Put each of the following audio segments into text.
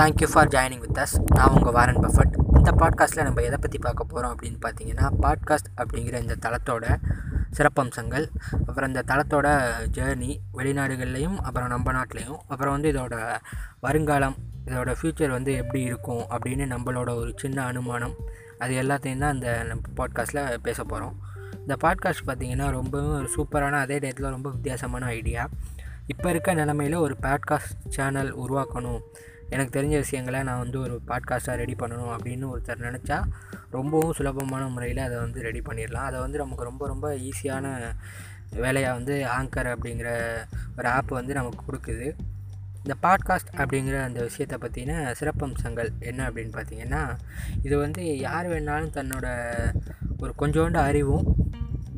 Thank you for joining with us நான் உங்கள் Warren Buffett இந்த பாட்காஸ்ட்டில் நம்ம எதை பற்றி பார்க்க போகிறோம் அப்படின்னு பார்த்தீங்கன்னா பாட்காஸ்ட் அப்படிங்கிற இந்த தளத்தோட சிறப்பம்சங்கள் அப்புறம் இந்த தளத்தோட ஜேர்னி வெளிநாடுகள்லேயும் அப்புறம் நம்ம நாட்டிலையும் அப்புறம் வந்து இதோட வருங்காலம் இதோட ஃப்யூச்சர் வந்து எப்படி இருக்கும் அப்படின்னு நம்மளோட ஒரு சின்ன அனுமானம் அது எல்லாத்தையும் தான் இந்த பாட்காஸ்ட்டில் பேச போகிறோம் இந்த பாட்காஸ்ட் பார்த்திங்கன்னா ரொம்பவும் ஒரு சூப்பரான அதே டயத்தில் ரொம்ப வித்தியாசமான ஐடியா இப்போ இருக்க நிலமையில் ஒரு பாட்காஸ்ட் சேனல் உருவாக்கணும். எனக்கு தெரிஞ்ச விஷயங்களை நான் வந்து ஒரு பாட்காஸ்ட்டாக ரெடி பண்ணணும் அப்படின்னு ஒருத்தர் நினச்சா ரொம்பவும் சுலபமான முறையில் அதை வந்து ரெடி பண்ணிடலாம். அதை வந்து நமக்கு ரொம்ப ரொம்ப ஈஸியான வேலையாக வந்து ஆங்கர் அப்படிங்கிற ஒரு ஆப் வந்து நமக்கு கொடுக்குது. இந்த பாட்காஸ்ட் அப்படிங்கிற அந்த விஷயத்தை பற்றின சிறப்பம்சங்கள் என்ன அப்படின்னு பார்த்தீங்கன்னா இது வந்து யார் வேணாலும் தன்னோட ஒரு கொஞ்சோண்டு அறிவும்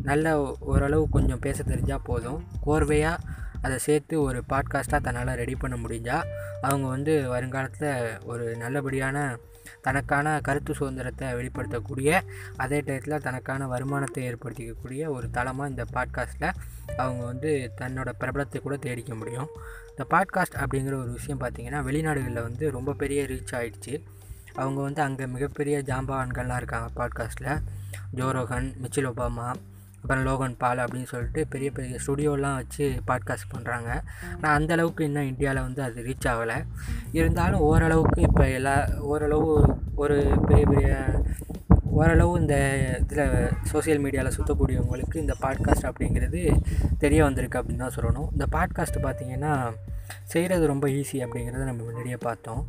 நல்ல ஓரளவு கொஞ்சம் பேச தெரிஞ்சால் போதும். கோர்வையாக அதை சேர்த்து ஒரு பாட்காஸ்ட்டாக தன்னால் ரெடி பண்ண முடிஞ்சால் அவங்க வந்து வருங்காலத்தில் ஒரு நல்லபடியான தனக்கான கருத்து சுதந்திரத்தை வெளிப்படுத்தக்கூடிய அதே டயத்தில் தனக்கான வருமானத்தை ஏற்படுத்திக்கக்கூடிய ஒரு தளமாக இந்த பாட்காஸ்ட்டில் அவங்க வந்து தன்னோட பிரபலத்தை கூட தேடிக்க முடியும். இந்த பாட்காஸ்ட் அப்படிங்கிற ஒரு விஷயம் பார்த்திங்கன்னா வெளிநாடுகளில் வந்து ரொம்ப பெரிய ரீச் ஆகிடுச்சு அவங்க வந்து அங்கே மிகப்பெரிய ஜாம்பவான்கள்லாம் இருக்காங்க பாட்காஸ்ட்டில் ஜோரோகன் மிச்சில் ஒபாமா அப்புறம் லோகன் பால் அப்படின்னு சொல்லிட்டு பெரிய பெரிய ஸ்டுடியோலாம் வச்சு பாட்காஸ்ட் பண்ணுறாங்க ஆனால் அந்தளவுக்கு இன்னும் இந்தியாவில் வந்து அது ரீச் ஆகலை. இருந்தாலும் ஓரளவுக்கு இப்போ எல்லா ஓரளவு ஒரு பெரிய பெரிய ஓரளவு இந்த இதில் சோசியல் மீடியாவில் சுற்றக்கூடியவங்களுக்கு இந்த பாட்காஸ்ட் அப்படிங்கிறது தெரிய வந்திருக்கு அப்படின்னு தான் சொல்லணும். இந்த பாட்காஸ்ட் பார்த்திங்கன்னா செய்கிறது ரொம்ப ஈஸி அப்படிங்கிறத நம்ம முன்னாடியே பார்த்தோம்.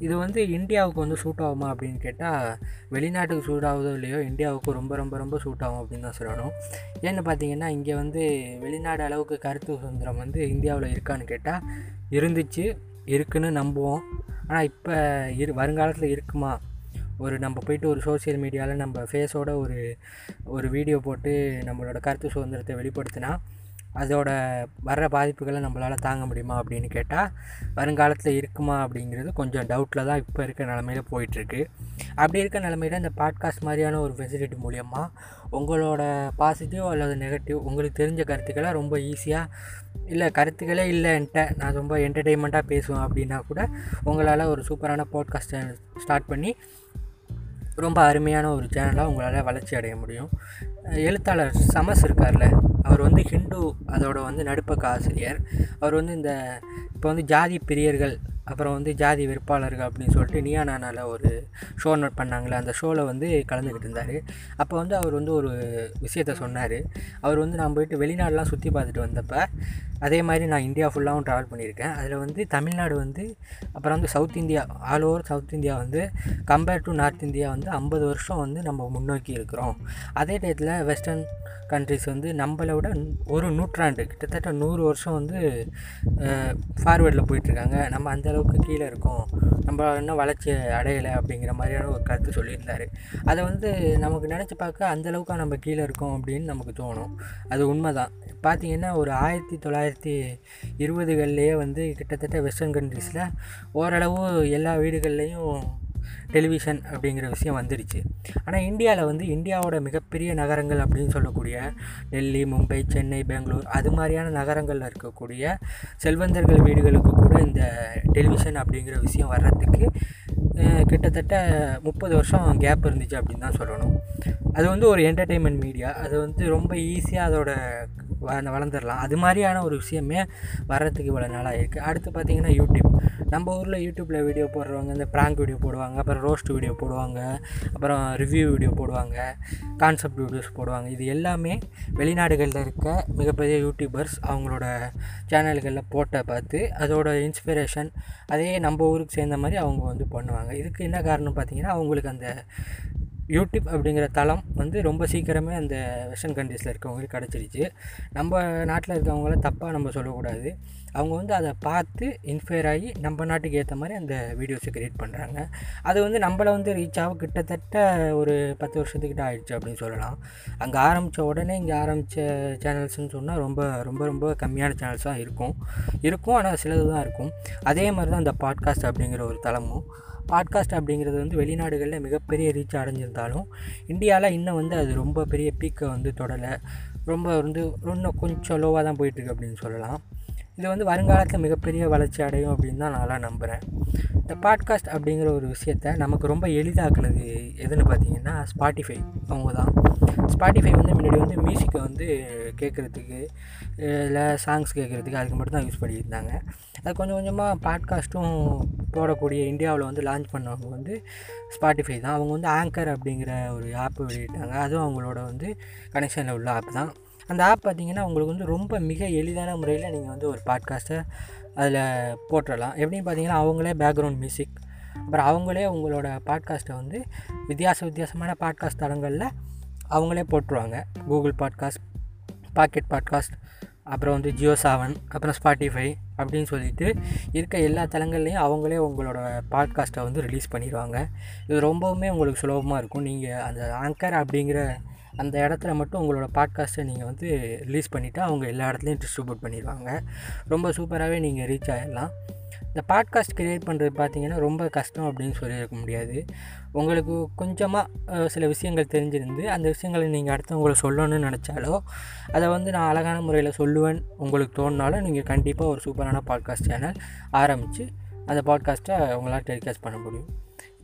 இது வந்து இந்தியாவுக்கு வந்து சூட் ஆகுமா அப்படின்னு கேட்டால் வெளிநாட்டுக்கு சூட் ஆகுதோ இல்லையோ இந்தியாவுக்கு ரொம்ப ரொம்ப ரொம்ப சூட் ஆகும் அப்படின்னு தான் சொல்லணும். ஏன்னு பார்த்தீங்கன்னா இங்கே வந்து வெளிநாடு அளவுக்கு கருத்து சுதந்திரம் வந்து இந்தியாவில் இருக்கான்னு கேட்டால் இருந்துச்சு இருக்குன்னு நம்புவோம். ஆனால் இப்போ இரு வருங்காலத்தில் இருக்குமா? ஒரு நம்ம போயிட்டு ஒரு சோசியல் மீடியாவில் நம்ம ஃபேஸோட ஒரு ஒரு வீடியோ போட்டு நம்மளோட கருத்து சுதந்திரத்தை வெளிப்படுத்தினா அதோட வர்ற பாதிப்புகளை நம்மளால் தாங்க முடியுமா அப்படின்னு கேட்டால் வருங்காலத்தில் இருக்குமா அப்படிங்கிறது கொஞ்சம் டவுட்டில் தான் இப்போ இருக்க நிலமையில் போயிட்டுருக்கு. அப்படி இருக்க நிலமையில் இந்த பாட்காஸ்ட் மாதிரியான ஒரு ஃபெசிலிட்டி மூலயமா உங்களோட பாசிட்டிவ் அல்லது நெகட்டிவ் உங்களுக்கு தெரிஞ்ச கருத்துக்களை ரொம்ப ஈஸியாக இல்லை கருத்துக்களே இல்லை என்கிட்ட நான் ரொம்ப என்டர்டெயின்மெண்ட்டாக பேசுவேன் அப்படின்னா கூட உங்களால் ஒரு சூப்பரான பாட்காஸ்ட் ஸ்டார்ட் பண்ணி ரொம்ப அருமையான ஒரு சேனலாக உங்களால் வளர்ச்சி அடைய முடியும். எழுத்தாளர் சமஸ் இருக்கார்ல அவர் வந்து ஹிந்து அதோட வந்து நடுப்பக்க ஆசிரியர். அவர் வந்து இந்த இப்போ வந்து ஜாதி பிரியர்கள் அப்புறம் வந்து ஜாதி வெறுப்பாளர்கள் அப்படின்னு சொல்லிட்டு நியா நானால ஒரு ஷோ நோட் பண்ணாங்களே அந்த ஷோவில் வந்து கலந்துக்கிட்டு இருந்தார். அப்போ வந்து அவர் வந்து ஒரு விஷயத்த சொன்னார். அவர் வந்து நான் போயிட்டு வெளிநாடுலாம் சுற்றி பார்த்துட்டு வந்தப்போ அதே மாதிரி நான் இந்தியா ஃபுல்லாகவும் ட்ராவல் பண்ணியிருக்கேன். அதில் வந்து தமிழ்நாடு வந்து அப்புறம் வந்து South India all over South India வந்து கம்பேர் டு நார்த் இந்தியா வந்து ஐம்பது வருஷம் வந்து நம்ம முன்னோக்கி இருக்கிறோம். அதே டயத்தில் வெஸ்டர்ன் கண்ட்ரிஸ் வந்து நம்மளை விட ஒரு நூற்றாண்டு கிட்டத்தட்ட நூறு வருஷம் வந்து ஃபார்வேர்டில் போயிட்டுருக்காங்க நம்ம அந்தளவுக்கு கீழே இருக்கோம். நம்ம இன்னும் வளர்ச்சி அடையலை அப்படிங்கிற மாதிரியான ஒரு கருத்து சொல்லியிருந்தார். அதை வந்து நமக்கு நினச்சி பார்க்க அந்தளவுக்கு நம்ம கீழே இருக்கோம் அப்படின்னு நமக்கு தோணும். அது உண்மை தான் பார்த்திங்கன்னா ஒரு ஆயிரத்தி தொள்ளாயிரத்தி இருபதுகள்லேயே வந்து கிட்டத்தட்ட வெஸ்டர்ன் கண்ட்ரீஸில் ஓரளவு எல்லா வீடுகள்லேயும் டெலிவிஷன் அப்படிங்கிற விஷயம் வந்துடுச்சு. ஆனால் இந்தியாவில் வந்து இந்தியாவோட மிகப்பெரிய நகரங்கள் அப்படின்னு சொல்லக்கூடிய டெல்லி மும்பை சென்னை பெங்களூர் அது மாதிரியான நகரங்களில் இருக்கக்கூடிய செல்வந்தர்கள் வீடுகளுக்கு கூட இந்த டெலிவிஷன் அப்படிங்கிற விஷயம் வர்றதுக்கு கிட்டத்தட்ட முப்பது வருஷம் கேப் இருந்துச்சு அப்படின்னு தான் சொல்லணும். அது வந்து ஒரு என்டர்டெயின்மெண்ட் மீடியா அது வந்து ரொம்ப ஈஸியாக அதோட வளர்ந்துடலாம் அது மாதிரியான ஒரு விஷயமே வர்றதுக்கு இவ்வளோ நாளாக இருக்குது அடுத்து பார்த்திங்கன்னா யூடியூப் நம்ம ஊரில் யூடியூப்பில் வீடியோ போடுறவங்க இந்த ப்ராங்க் வீடியோ போடுவாங்க அப்புறம் ரோஸ்ட் வீடியோ போடுவாங்க அப்புறம் ரிவ்யூ வீடியோ போடுவாங்க கான்செப்ட் வீடியோஸ் போடுவாங்க. இது எல்லாமே வெளிநாடுகளில் இருக்க மிகப்பெரிய யூடியூபர்ஸ் அவங்களோட சேனல்களில் போட்ட பார்த்து அதோட இன்ஸ்பிரேஷன் அதே நம்ம ஊருக்கு சேர்ந்த மாதிரி அவங்க வந்து பண்ணுவாங்க. இதுக்கு என்ன காரணம் பார்த்தீங்கன்னா அவங்களுக்கு அந்த யூடியூப் அப்படிங்கிற தளம் வந்து ரொம்ப சீக்கிரமே அந்த வெஸ்டர்ன் கண்ட்ரீஸில் இருக்கவங்களுக்கு கிடச்சிருச்சு. நம்ம நாட்டில் இருக்கவங்கள தப்பாக நம்ம சொல்லக்கூடாது. அவங்க வந்து அதை பார்த்து இன்ஸ்பயர் ஆகி நம்ம நாட்டுக்கு ஏற்ற மாதிரி அந்த வீடியோஸை க்ரியேட் பண்ணுறாங்க அது வந்து நம்மளை வந்து ரீச் ஆக கிட்டத்தட்ட ஒரு பத்து வருஷத்துக்கிட்ட ஆயிடுச்சு அப்படின்னு சொல்லலாம். அங்கே ஆரம்பித்த உடனே இங்கே ஆரம்பித்த சேனல்ஸ்னு சொன்னால் ரொம்ப ரொம்ப ரொம்ப கம்மியான சேனல்ஸ் தான் இருக்கும். இருக்கும் ஆனால் சிலது தான் இருக்கும். அதே மாதிரி தான் இந்த பாட்காஸ்ட் அப்படிங்கிற ஒரு தளமும். பாட்காஸ்ட் அப்படிங்கிறது வந்து வெளிநாடுகளில் மிகப்பெரிய ரீச் அடைஞ்சிருந்தாலும் இந்தியாவில் இன்னும் வந்து அது ரொம்ப பெரிய பீக்கை வந்து தொடலை. ரொம்ப வந்து இன்னும் கொஞ்சம் லோவாக தான் போயிட்டுருக்கு அப்படின்னு சொல்லலாம். இது வந்து வருங்காலத்தில் மிகப்பெரிய வளர்ச்சி அடையும் அப்படின்னு தான் நான்லாம் நம்புகிறேன் இந்த பாட்காஸ்ட் அப்படிங்கிற ஒரு விஷயத்த நமக்கு ரொம்ப எளிதாக்குனது எதுன்னு பார்த்தீங்கன்னா ஸ்பாட்டிஃபை அவங்க தான் ஸ்பாட்டிஃபை வந்து முன்னாடி வந்து மியூசிக்கை வந்து கேட்குறதுக்கு இல்லை சாங்ஸ் கேட்குறதுக்கு அதுக்கு மட்டும் தான் யூஸ் பண்ணியிருந்தாங்க. அது கொஞ்சம் கொஞ்சமாக பாட்காஸ்ட்டும் போடக்கூடிய இந்தியாவில் வந்து லான்ச் பண்ணவங்க வந்து ஸ்பாட்டிஃபை தான். அவங்க வந்து ஆங்கர் அப்படிங்கிற ஒரு ஆப்பு வெளியிட்டாங்க. அதுவும் அவங்களோட வந்து கனெக்ஷனில் உள்ள ஆப் தான். அந்த ஆப் பார்த்திங்கன்னா உங்களுக்கு வந்து ரொம்ப மிக எளிதான முறையில் நீங்கள் வந்து ஒரு பாட்காஸ்ட்டை அதில் போட்டுடலாம் எப்படின்னு பார்த்தீங்கன்னா அவங்களே பேக்ரவுண்ட் மியூசிக் அப்புறம் அவங்களே உங்களோட பாட்காஸ்ட்டை வந்து வித்தியாச வித்தியாசமான பாட்காஸ்ட் தளங்களில் அவங்களே போட்டுருவாங்க. கூகுள் பாட்காஸ்ட் பாக்கெட் பாட்காஸ்ட் அப்புறம் வந்து ஜியோ சாவன் அப்புறம் ஸ்பாட்டிஃபை அப்படின்னு சொல்லிட்டு இருக்க எல்லா தளங்கள்லேயும் அவங்களே உங்களோட பாட்காஸ்ட்டை வந்து ரிலீஸ் பண்ணிடுவாங்க. இது ரொம்பவுமே உங்களுக்கு சுலபமாக இருக்கும். நீங்கள் அந்த ஆங்கர் அப்படிங்கிற அந்த இடத்துல மட்டும் உங்களோட பாட்காஸ்ட்டை நீங்கள் வந்து ரிலீஸ் பண்ணிவிட்டு அவங்க எல்லா இடத்துலையும் டிஸ்ட்ரிபியூட் பண்ணிடுவாங்க. ரொம்ப சூப்பராகவே நீங்கள் ரீச் ஆகிடலாம் இந்த பாட்காஸ்ட் க்ரியேட் பண்ணுறது பார்த்தீங்கன்னா ரொம்ப கஷ்டம் அப்படின்னு சொல்லியிருக்க முடியாது. உங்களுக்கு கொஞ்சமாக சில விஷயங்கள் தெரிஞ்சிருந்து அந்த விஷயங்களை நீங்கள் அடுத்தவங்களை சொல்லணும்னு நினச்சாலோ அதை வந்து நான் அழகான முறையில் சொல்லுவேன். உங்களுக்கு தோணுனாலும் நீங்கள் கண்டிப்பாக ஒரு சூப்பரான பாட்காஸ்ட் சேனல் ஆரம்பித்து அந்த பாட்காஸ்ட்டை உங்களால் டெலிகாஸ்ட் பண்ண முடியும்.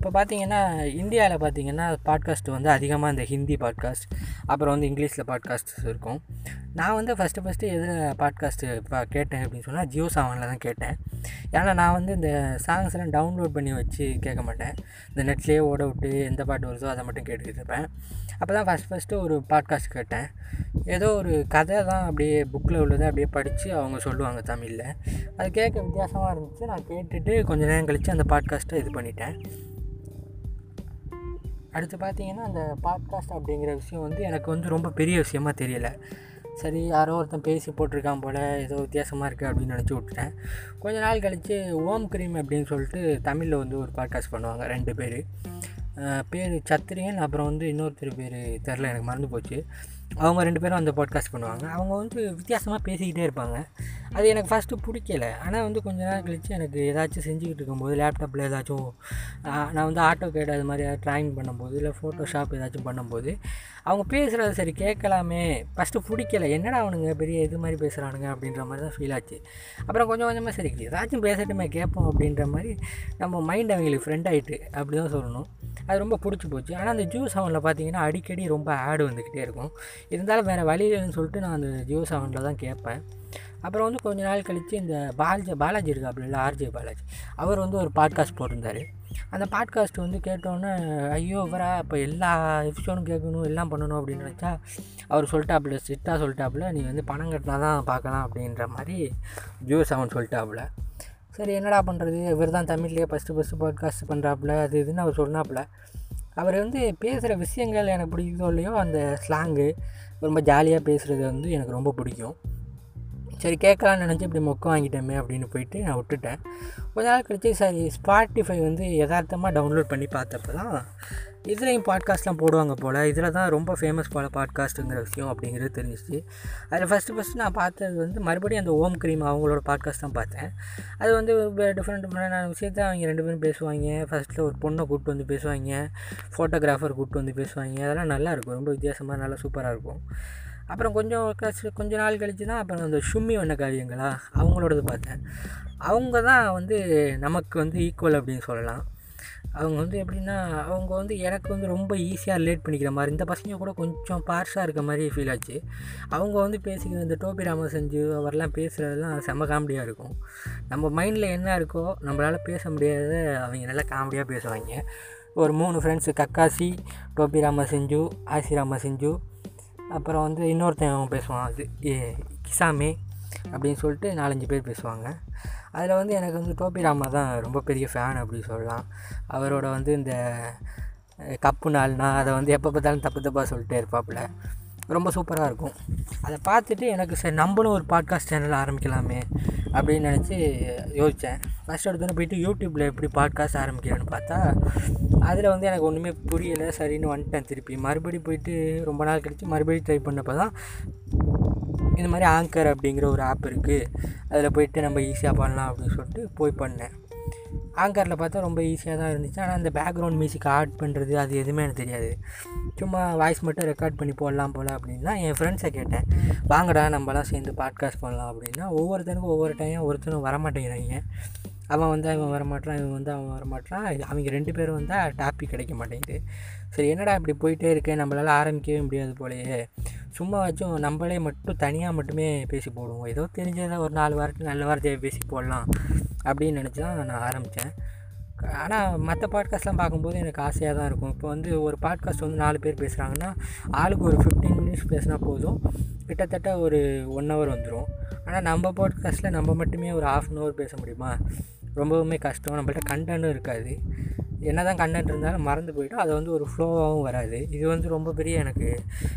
இப்போ பார்த்தீங்கன்னா இந்தியாவில் பார்த்தீங்கன்னா பாட்காஸ்ட் வந்து அதிகமாக இந்த ஹிந்தி பாட்காஸ்ட் அப்புறம் வந்து இங்கிலீஷில் பாட்காஸ்ட் இருக்கும். நான் வந்து ஃபஸ்ட்டு ஃபஸ்ட்டு எதில் பாட்காஸ்ட்டு இப்போ கேட்டேன் அப்படின்னு சொன்னால் ஜியோ சாவனில் தான் கேட்டேன். ஏன்னா நான் வந்து இந்த சாங்ஸ்லாம் டவுன்லோட் பண்ணி வச்சு கேட்க மாட்டேன். இந்த நெட்லேயே ஓட விட்டு எந்த பாட்டு வருதோ அதை மட்டும் கேட்டுக்கிட்டு இருப்பேன். அப்போ தான் ஃபஸ்ட் ஃபஸ்ட்டு ஒரு பாட்காஸ்ட் கேட்டேன். ஏதோ ஒரு கதை தான் அப்படியே புக்கில் உள்ளதை அப்படியே படித்து அவங்க சொல்லுவாங்க தமிழில். அது கேட்க வித்தியாசமாக இருந்துச்சு. நான் கேட்டுட்டு கொஞ்சம் நேரம் கழித்து அந்த பாட்காஸ்ட்டை இது பண்ணிட்டேன். அடுத்து பார்த்தீங்கன்னா அந்த பாட்காஸ்ட் அப்படிங்கிற விஷயம் வந்து எனக்கு வந்து ரொம்ப பெரிய விஷயமா தெரியல. சரி யாரோ ஒருத்தன் பேசி போட்டிருக்கான் போல் ஏதோ வித்தியாசமாக இருக்குது அப்படின்னு நினச்சி விட்டுட்டேன். கொஞ்ச நாள் கழித்து ஓம் கிரீம் அப்படின்னு சொல்லிட்டு தமிழில் வந்து ஒரு பாட்காஸ்ட் பண்ணுவாங்க ரெண்டு பேர். பேர் சத்திரியன் அப்புறம் வந்து இன்னொருத்தர் பேர் தெரில எனக்கு மறந்து போச்சு. அவங்க ரெண்டு பேரும் அந்த பாட்காஸ்ட் பண்ணுவாங்க. அவங்க வந்து வித்தியாசமாக பேசிக்கிட்டே இருப்பாங்க. அது எனக்கு ஃபஸ்ட்டு பிடிக்கல. ஆனால் வந்து கொஞ்ச நேரம் கழித்து எனக்கு ஏதாச்சும் செஞ்சுக்கிட்டு இருக்கும்போது லேப்டாப்பில் ஏதாச்சும் நான் வந்து ஆட்டோ கேட் அது மாதிரி ட்ராயிங் பண்ணும்போது இல்லை ஃபோட்டோஷாப் ஏதாச்சும் பண்ணும்போது அவங்க பேசுகிறது சரி கேட்கலாமே. ஃபஸ்ட்டு பிடிக்கல. என்னடா அவனுங்க பெரிய இது மாதிரி பேசுகிறானுங்க அப்படின்ற மாதிரி தான் ஃபீல் ஆச்சு. அப்புறம் கொஞ்சம் கொஞ்சமாக சரி ஏதாச்சும் பேசட்டுமே கேட்போம் அப்படின்ற மாதிரி நம்ம மைண்ட் அவங்களுக்கு ஃப்ரெண்ட் ஆகிட்டு அப்படி தான் சொல்லணும். அது ரொம்ப பிடிச்சி போச்சு. ஆனால் அந்த ஜியோ செவனில் பார்த்தீங்கன்னா அடிக்கடி ரொம்ப ஆடு வந்துக்கிட்டே இருக்கும். இருந்தாலும் வேறு வழி இல்லைன்னு சொல்லிட்டு நான் அந்த ஜியோ செவனில் தான் கேட்பேன். அப்புறம் வந்து கொஞ்ச நாள் கழித்து இந்த பாலாஜி பாலாஜி இருக்காப்புல ஆர்ஜே பாலாஜி அவர் வந்து ஒரு பாட்காஸ்ட் போட்டிருந்தார். அந்த பாட்காஸ்ட் வந்து கேட்டோன்னே ஐயோ இவரா இப்போ எல்லா எபிசோடும் கேட்கணும் எல்லாம் பண்ணணும் அப்படின்னு நினச்சா அவர் சொல்லிட்டாப்புல ஸ்ட்ரிக்டாக சொல்லிட்டாப்புல நீ வந்து பணம் கட்டினா தான் பார்க்கலாம் அப்படின்ற மாதிரி ஜியோ செவன் சொல்லிட்டாப்புல சரி என்னடா பண்ணுறது இவர் தான் தமிழ்லேயே ஃபஸ்ட்டு ஃபஸ்ட்டு பாட்காஸ்ட் பண்ணுறாப்புல அது இதுன்னு அவர் சொன்னாப்புல. அவர் வந்து பேசுகிற விஷயங்கள் எனக்கு பிடிக்குதோ இல்லையோ அந்த ஸ்லாங்கு ரொம்ப ஜாலியாக பேசுகிறது வந்து எனக்கு ரொம்ப பிடிக்கும். சரி கேட்கலான்னு நினச்சி இப்படி மொக்க வாங்கிட்டோமே அப்படின்னு போயிட்டு நான் விட்டுட்டேன். கொஞ்ச நாள் கழிச்சு சரி ஸ்பாட்டிஃபை வந்து யதார்த்தமாக டவுன்லோட் பண்ணி பார்த்தப்ப தான் இதுலேயும் பாட்காஸ்ட்லாம் போடுவாங்க போல். இதில் தான் ரொம்ப ஃபேமஸ் போல் பாட்காஸ்ட்டுங்கிற விஷயம் அப்படிங்கிறது தெரிஞ்சிச்சு. அதில் ஃபஸ்ட்டு ஃபஸ்ட்டு நான் பார்த்தது வந்து மறுபடியும் அந்த ஓம் கிரீம் அவங்களோட பாட்காஸ்ட் தான் பார்த்தேன். அது வந்து டிஃப்ரெண்ட் டிஃப்ரெண்டான விஷயத்த அவங்க ரெண்டு பேரும் பேசுவாங்க. ஃபஸ்ட்டில் ஒரு பொண்ணை கூப்பிட்டு வந்து பேசுவாங்க. ஃபோட்டோகிராஃபர் கூப்பிட்டு வந்து பேசுவாங்க. அதெல்லாம் நல்லாயிருக்கும் ரொம்ப வித்தியாசமாக நல்லா சூப்பராக இருக்கும். அப்புறம் கொஞ்சம் கழிச்சு கொஞ்ச நாள் கழித்து தான் அப்புறம் அந்த ஷும்மி வண்ண காவியங்களா அவங்களோடது பார்த்தேன். அவங்க தான் வந்து நமக்கு வந்து ஈக்குவல் அப்படின்னு சொல்லலாம். அவங்க வந்து எப்படின்னா அவங்க வந்து எனக்கு வந்து ரொம்ப ஈஸியாக ரிலேட் பண்ணிக்கிற மாதிரி இந்த பசங்க கூட கொஞ்சம் பார்ஷாக இருக்க மாதிரி ஃபீல் ஆச்சு. அவங்க வந்து பேசிக்கிற இந்த டோபி ராம செஞ்சு அவர்லாம் பேசுகிறதெல்லாம் செம்ம காமெடியாக இருக்கும். நம்ம மைண்டில் என்ன இருக்கோ நம்மளால் பேச முடியாத அவங்க நல்லா காமெடியாக பேசுவாங்க. ஒரு மூணு ஃப்ரெண்ட்ஸு கக்காசி டோபி ராம செஞ்சு ஆசி ராம செஞ்சு அப்புறம் வந்து இன்னொருத்தன் பேசுவான் அது ஏ கிசாமி அப்படின்னு சொல்லிட்டு நாலஞ்சு பேர் பேசுவாங்க. அதில் வந்து எனக்கு வந்து டோபி ராமா தான் ரொம்ப பெரிய ஃபேன் அப்படின்னு சொல்லலாம். அவரோட வந்து இந்த கப்பு நாள்னா அதை வந்து எப்போ பார்த்தாலும் தப்பு தப்பாக சொல்லிட்டே இருப்பாப்புல. ரொம்ப சூப்பராக இருக்கும். அதை பார்த்துட்டு எனக்கு சரி நம்மளும் ஒரு பாட்காஸ்ட் சேனல் ஆரம்பிக்கலாமே அப்படின்னு நினச்சி யோசித்தேன் ஃபஸ்ட் எடுத்தோன்னு போயிட்டு யூடியூப்பில் எப்படி பாட்காஸ்ட் ஆரம்பிக்கிறேன்னு பார்த்தா அதில் வந்து எனக்கு ஒன்றுமே புரியலை சரின்னு வந்துட்டேன் திருப்பி. மறுபடி போயிட்டு ரொம்ப நாள் கழித்து மறுபடியும் ட்ரை பண்ணப்போ தான் இந்த மாதிரி ஆங்கர் அப்படிங்கிற ஒரு ஆப் இருக்குது அதில் போயிட்டு நம்ம ஈஸியாக பண்ணலாம் அப்படின்னு சொல்லிட்டு போய் பண்ணேன். ஆங்கரில் பார்த்தா ரொம்ப ஈஸியாக தான் இருந்துச்சு. ஆனால் அந்த பேக்ரவுண்ட் மியூசிக் ஆட் பண்ணுறது அது எதுவுமே எனக்கு தெரியாது. சும்மா வாய்ஸ் மட்டும் ரெக்கார்ட் பண்ணி போடலாம் போல் அப்படின்னா என் ஃப்ரெண்ட்ஸை கேட்டேன். வாங்கடா நம்மலாம் சேர்ந்து பாட்காஸ்ட் பண்ணலாம் அப்படின்னா ஒவ்வொருத்தனுக்கும் ஒவ்வொரு டைம் ஒருத்தனும் வரமாட்டேங்கிறாங்க. அவன் வந்தால் இவன் வரமாட்டான் இவன் வந்து அவன் வரமாட்டான் அவங்க ரெண்டு பேரும் வந்தால் டாபிக் கிடைக்க மாட்டேங்குது. சரி என்னடா இப்படி போயிட்டே இருக்கேன் நம்மளால் ஆரம்பிக்கவே முடியாது போலையே. சும்மா வச்சும் நம்மளே மட்டும் தனியாக மட்டுமே பேசி போடுவோம். ஏதோ தெரிஞ்சதை ஒரு நாலு வாரத்துக்கு நல்ல வார்த்தையை பேசி போடலாம் அப்படின்னு நினச்சி தான் நான் ஆரம்பித்தேன் ஆனால் மற்ற பாட்காஸ்ட்லாம் பார்க்கும்போது எனக்கு ஆசையாக தான் இருக்கும். இப்போ வந்து ஒரு பாட்காஸ்ட் வந்து நாலு பேர் பேசுகிறாங்கன்னா ஆளுக்கு ஒரு ஃபிஃப்டீன் மினிட்ஸ் பேசினா போதும். கிட்டத்தட்ட ஒரு ஒன் ஹவர் வந்துடும் ஆனால் நம்ம பாட்காஸ்ட்டில் நம்ம மட்டுமே ஒரு ஆஃப் அன் ஹவர் பேச முடியுமா? ரொம்பவுமே கஷ்டம். நம்மள்ட்ட கண்டனும் இருக்காது. என்ன தான் கண்டென்ட் இருந்தாலும் மறந்து போய்டும். அது வந்து ஒரு ஃப்ளோவாகவும் வராது. இது வந்து ரொம்ப பெரிய எனக்கு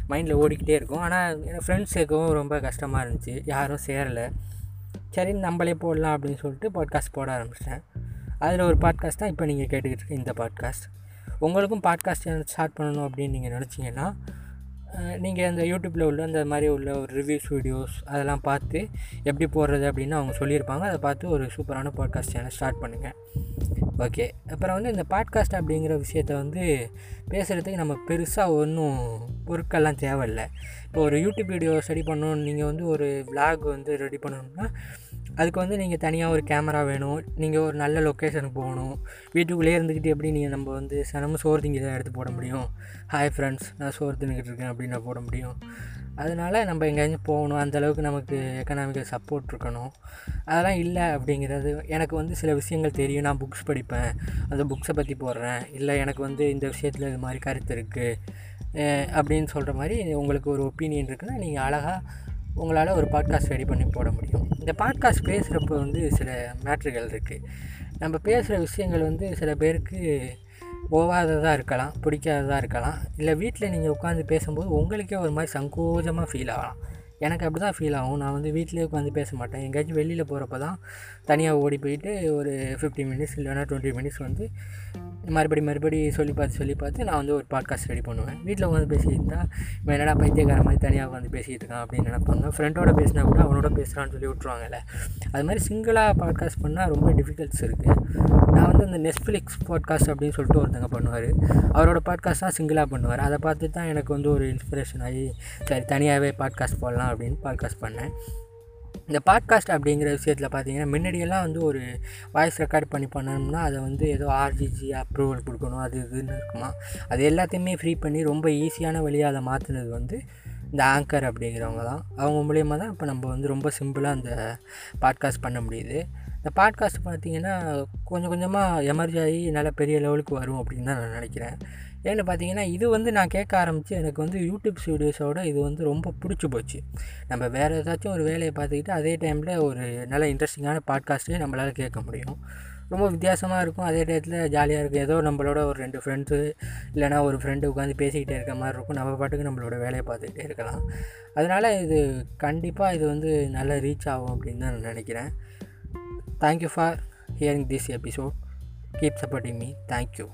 மைண்டில் ஓடிக்கிட்டே இருக்கும். ஆனால் என் ஃப்ரெண்ட்ஸ் சேர்க்கவும் ரொம்ப கஷ்டமாக இருந்துச்சு. யாரும் சேரலை. சரி நம்மளே போடலாம் அப்படின்னு சொல்லிட்டு பாட்காஸ்ட் போட ஆரம்பிச்சிட்டேன். அதில் ஒரு பாட்காஸ்ட் தான் இப்போ நீங்கள் கேட்டுக்கிட்டு இருக்க இந்த பாட்காஸ்ட் உங்களுக்கும் பாட்காஸ்ட் ஸ்டார்ட் பண்ணணும் அப்படின்னு நீங்கள் நினச்சிங்கன்னா நீங்கள் அந்த யூடியூப்பில் உள்ள அந்த மாதிரி உள்ள ஒரு ரிவ்யூஸ் வீடியோஸ் அதெல்லாம் பார்த்து எப்படி போடுறது அப்படின்னு அவங்க சொல்லியிருப்பாங்க. அதை பார்த்து ஒரு சூப்பரான பாட்காஸ்ட் சேனல் ஸ்டார்ட் பண்ணுங்கள் ஓகே. அப்புறம் வந்து இந்த பாட்காஸ்ட் அப்படிங்கிற விஷயத்த வந்து பேசுகிறதுக்கு நம்ம பெருசாக ஒன்றும் பொருட்கள்லாம் தேவையில்லை. இப்போ ஒரு யூடியூப் வீடியோ ஸ்டடி பண்ணணும் நீங்கள் வந்து ஒரு விளாக் வந்து ரெடி பண்ணணும்னா அதுக்கு வந்து நீங்கள் தனியாக ஒரு கேமரா வேணும். நீங்கள் ஒரு நல்ல லொக்கேஷனுக்கு போகணும். வீட்டுக்குள்ளேயே இருந்துக்கிட்டு எப்படி நீங்கள் நம்ம வந்து சனமும் சோறு திங்கி தான் எடுத்து போட முடியும்? ஹாய் ஃப்ரெண்ட்ஸ் நான் சோறு தின்னுக்கிட்டு இருக்கேன் அப்படின்னு போட முடியும். அதனால் நம்ம எங்கேயாச்சும் போகணும். அந்தளவுக்கு நமக்கு எக்கனாமிக்கல் சப்போர்ட் இருக்கணும். அதெல்லாம் இல்லை அப்படிங்கிறது எனக்கு வந்து சில விஷயங்கள் தெரியும். நான் புக்ஸ் படிப்பேன். அந்த புக்ஸை பற்றி போடுறேன். இல்லை எனக்கு வந்து இந்த விஷயத்தில் இது மாதிரி கருத்து இருக்குது அப்படின்னு சொல்கிற மாதிரி உங்களுக்கு ஒரு ஒப்பீனியன் இருக்குன்னா நீங்கள் அழகாக உங்களால் ஒரு பாட்காஸ்ட் ரெடி பண்ணி போட முடியும். இந்த பாட்காஸ்ட் பேசுகிறப்ப வந்து சில மேட்ருகள் இருக்குது நம்ம பேசுகிற விஷயங்கள் வந்து சில பேருக்கு ஓவாததாக இருக்கலாம் பிடிக்காததாக இருக்கலாம். இல்லை வீட்டில் நீங்கள் உட்காந்து பேசும்போது உங்களுக்கே ஒரு மாதிரி சங்கோஜமாக ஃபீல் ஆகலாம். எனக்கு அப்படி தான் ஃபீல் ஆகும். நான் வந்து வீட்டிலே உட்காந்து பேச மாட்டேன். எங்கேயாச்சும் வெளியில் போகிறப்ப தான் தனியாக ஓடி போயிட்டு ஒரு ஃபிஃப்டி மினிட்ஸ் இல்லைனா டுவெண்ட்டி மினிட்ஸ் வந்து மறுபடி மறுபடி சொல்லி பார்த்து சொல்லி பார்த்து நான் வந்து ஒரு பாட்காஸ்ட் ரெடி பண்ணுவேன். வீட்டில் உட்காந்து பேசிக்கிட்டு இருந்தால் இப்போ என்னடா பைத்தியக்கார மாதிரி தனியாக உட்காந்து பேசிகிட்டு இருக்கான் அப்படின்னு நினைப்பாங்க. ஃப்ரெண்டோட பேசினா கூட அவனோட பேசுகிறான்னு சொல்லி விட்ருவாங்கல்ல அது மாதிரி சிங்கிளாக பாட்காஸ்ட் பண்ணால் ரொம்ப டிஃபிகல்ட்ஸ் இருக்குது நான் வந்து இந்த நெட்ஃப்ளிக்ஸ் பாட்காஸ்ட் அப்படின்னு சொல்லிட்டு ஒருத்தங்க பண்ணுவார். அவரோட பாட்காஸ்ட் தான் சிங்கிளாக பண்ணுவார். அதை பார்த்து தான் எனக்கு வந்து ஒரு இன்ஸ்பிரேஷன் ஆகி சரி தனியாகவே பாட்காஸ்ட் போடலாம் அப்படின்னு பாட்காஸ்ட் பண்ணேன். இந்த பாட்காஸ்ட் அப்படிங்கிற விஷயத்தில் பார்த்தீங்கன்னா முன்னாடியெல்லாம் வந்து ஒரு வாய்ஸ் ரெக்கார்ட் பண்ணி பண்ணணும்னா அதை வந்து ஏதோ ஆர்ஜிஜி அப்ரூவல் கொடுக்கணும் அது இதுன்னு இருக்குமா? அது எல்லாத்தையுமே ஃப்ரீ பண்ணி ரொம்ப ஈஸியான வழியாக அதை மாற்றினது வந்து இந்த ஆங்கர் அப்படிங்கிறவங்க தான். அவங்க மூலியமாக தான் இப்போ நம்ம வந்து ரொம்ப சிம்பிளாக அந்த பாட்காஸ்ட் பண்ண முடியுது. இந்த பாட்காஸ்ட் பார்த்திங்கன்னா கொஞ்சம் கொஞ்சமாக எமர்ஜி ஆகி நல்ல பெரிய லெவலுக்கு வரும் அப்படின்னு தான் நான் நினைக்கிறேன். ஏன்னு பார்த்தீங்கன்னா இது வந்து நான் கேட்க ஆரம்பித்து எனக்கு வந்து யூடியூப் வீடியோஸோட இது வந்து ரொம்ப பிடிச்சி போச்சு. நம்ம வேறு ஏதாச்சும் ஒரு வேலையை பார்த்துக்கிட்டு அதே டைமில் ஒரு நல்ல இன்ட்ரெஸ்டிங்கான பாட்காஸ்ட்டையும் நம்மளால் கேட்க முடியும். ரொம்ப வித்தியாசமாக இருக்கும். அதே டயத்தில் ஜாலியாக இருக்கும். ஏதோ நம்மளோட ஒரு ரெண்டு ஃப்ரெண்ட்ஸு இல்லைனா ஒரு ஃப்ரெண்டு உட்காந்து பேசிக்கிட்டே இருக்க மாதிரி இருக்கும். நம்ம பாட்டுக்கு நம்மளோட வேலையை பார்த்துக்கிட்டே இருக்கலாம். அதனால் இது கண்டிப்பாக இது வந்து நல்லா ரீச் ஆகும் அப்படின்னு தான் நான் நினைக்கிறேன். Thank you for hearing this episode keep supporting me thank you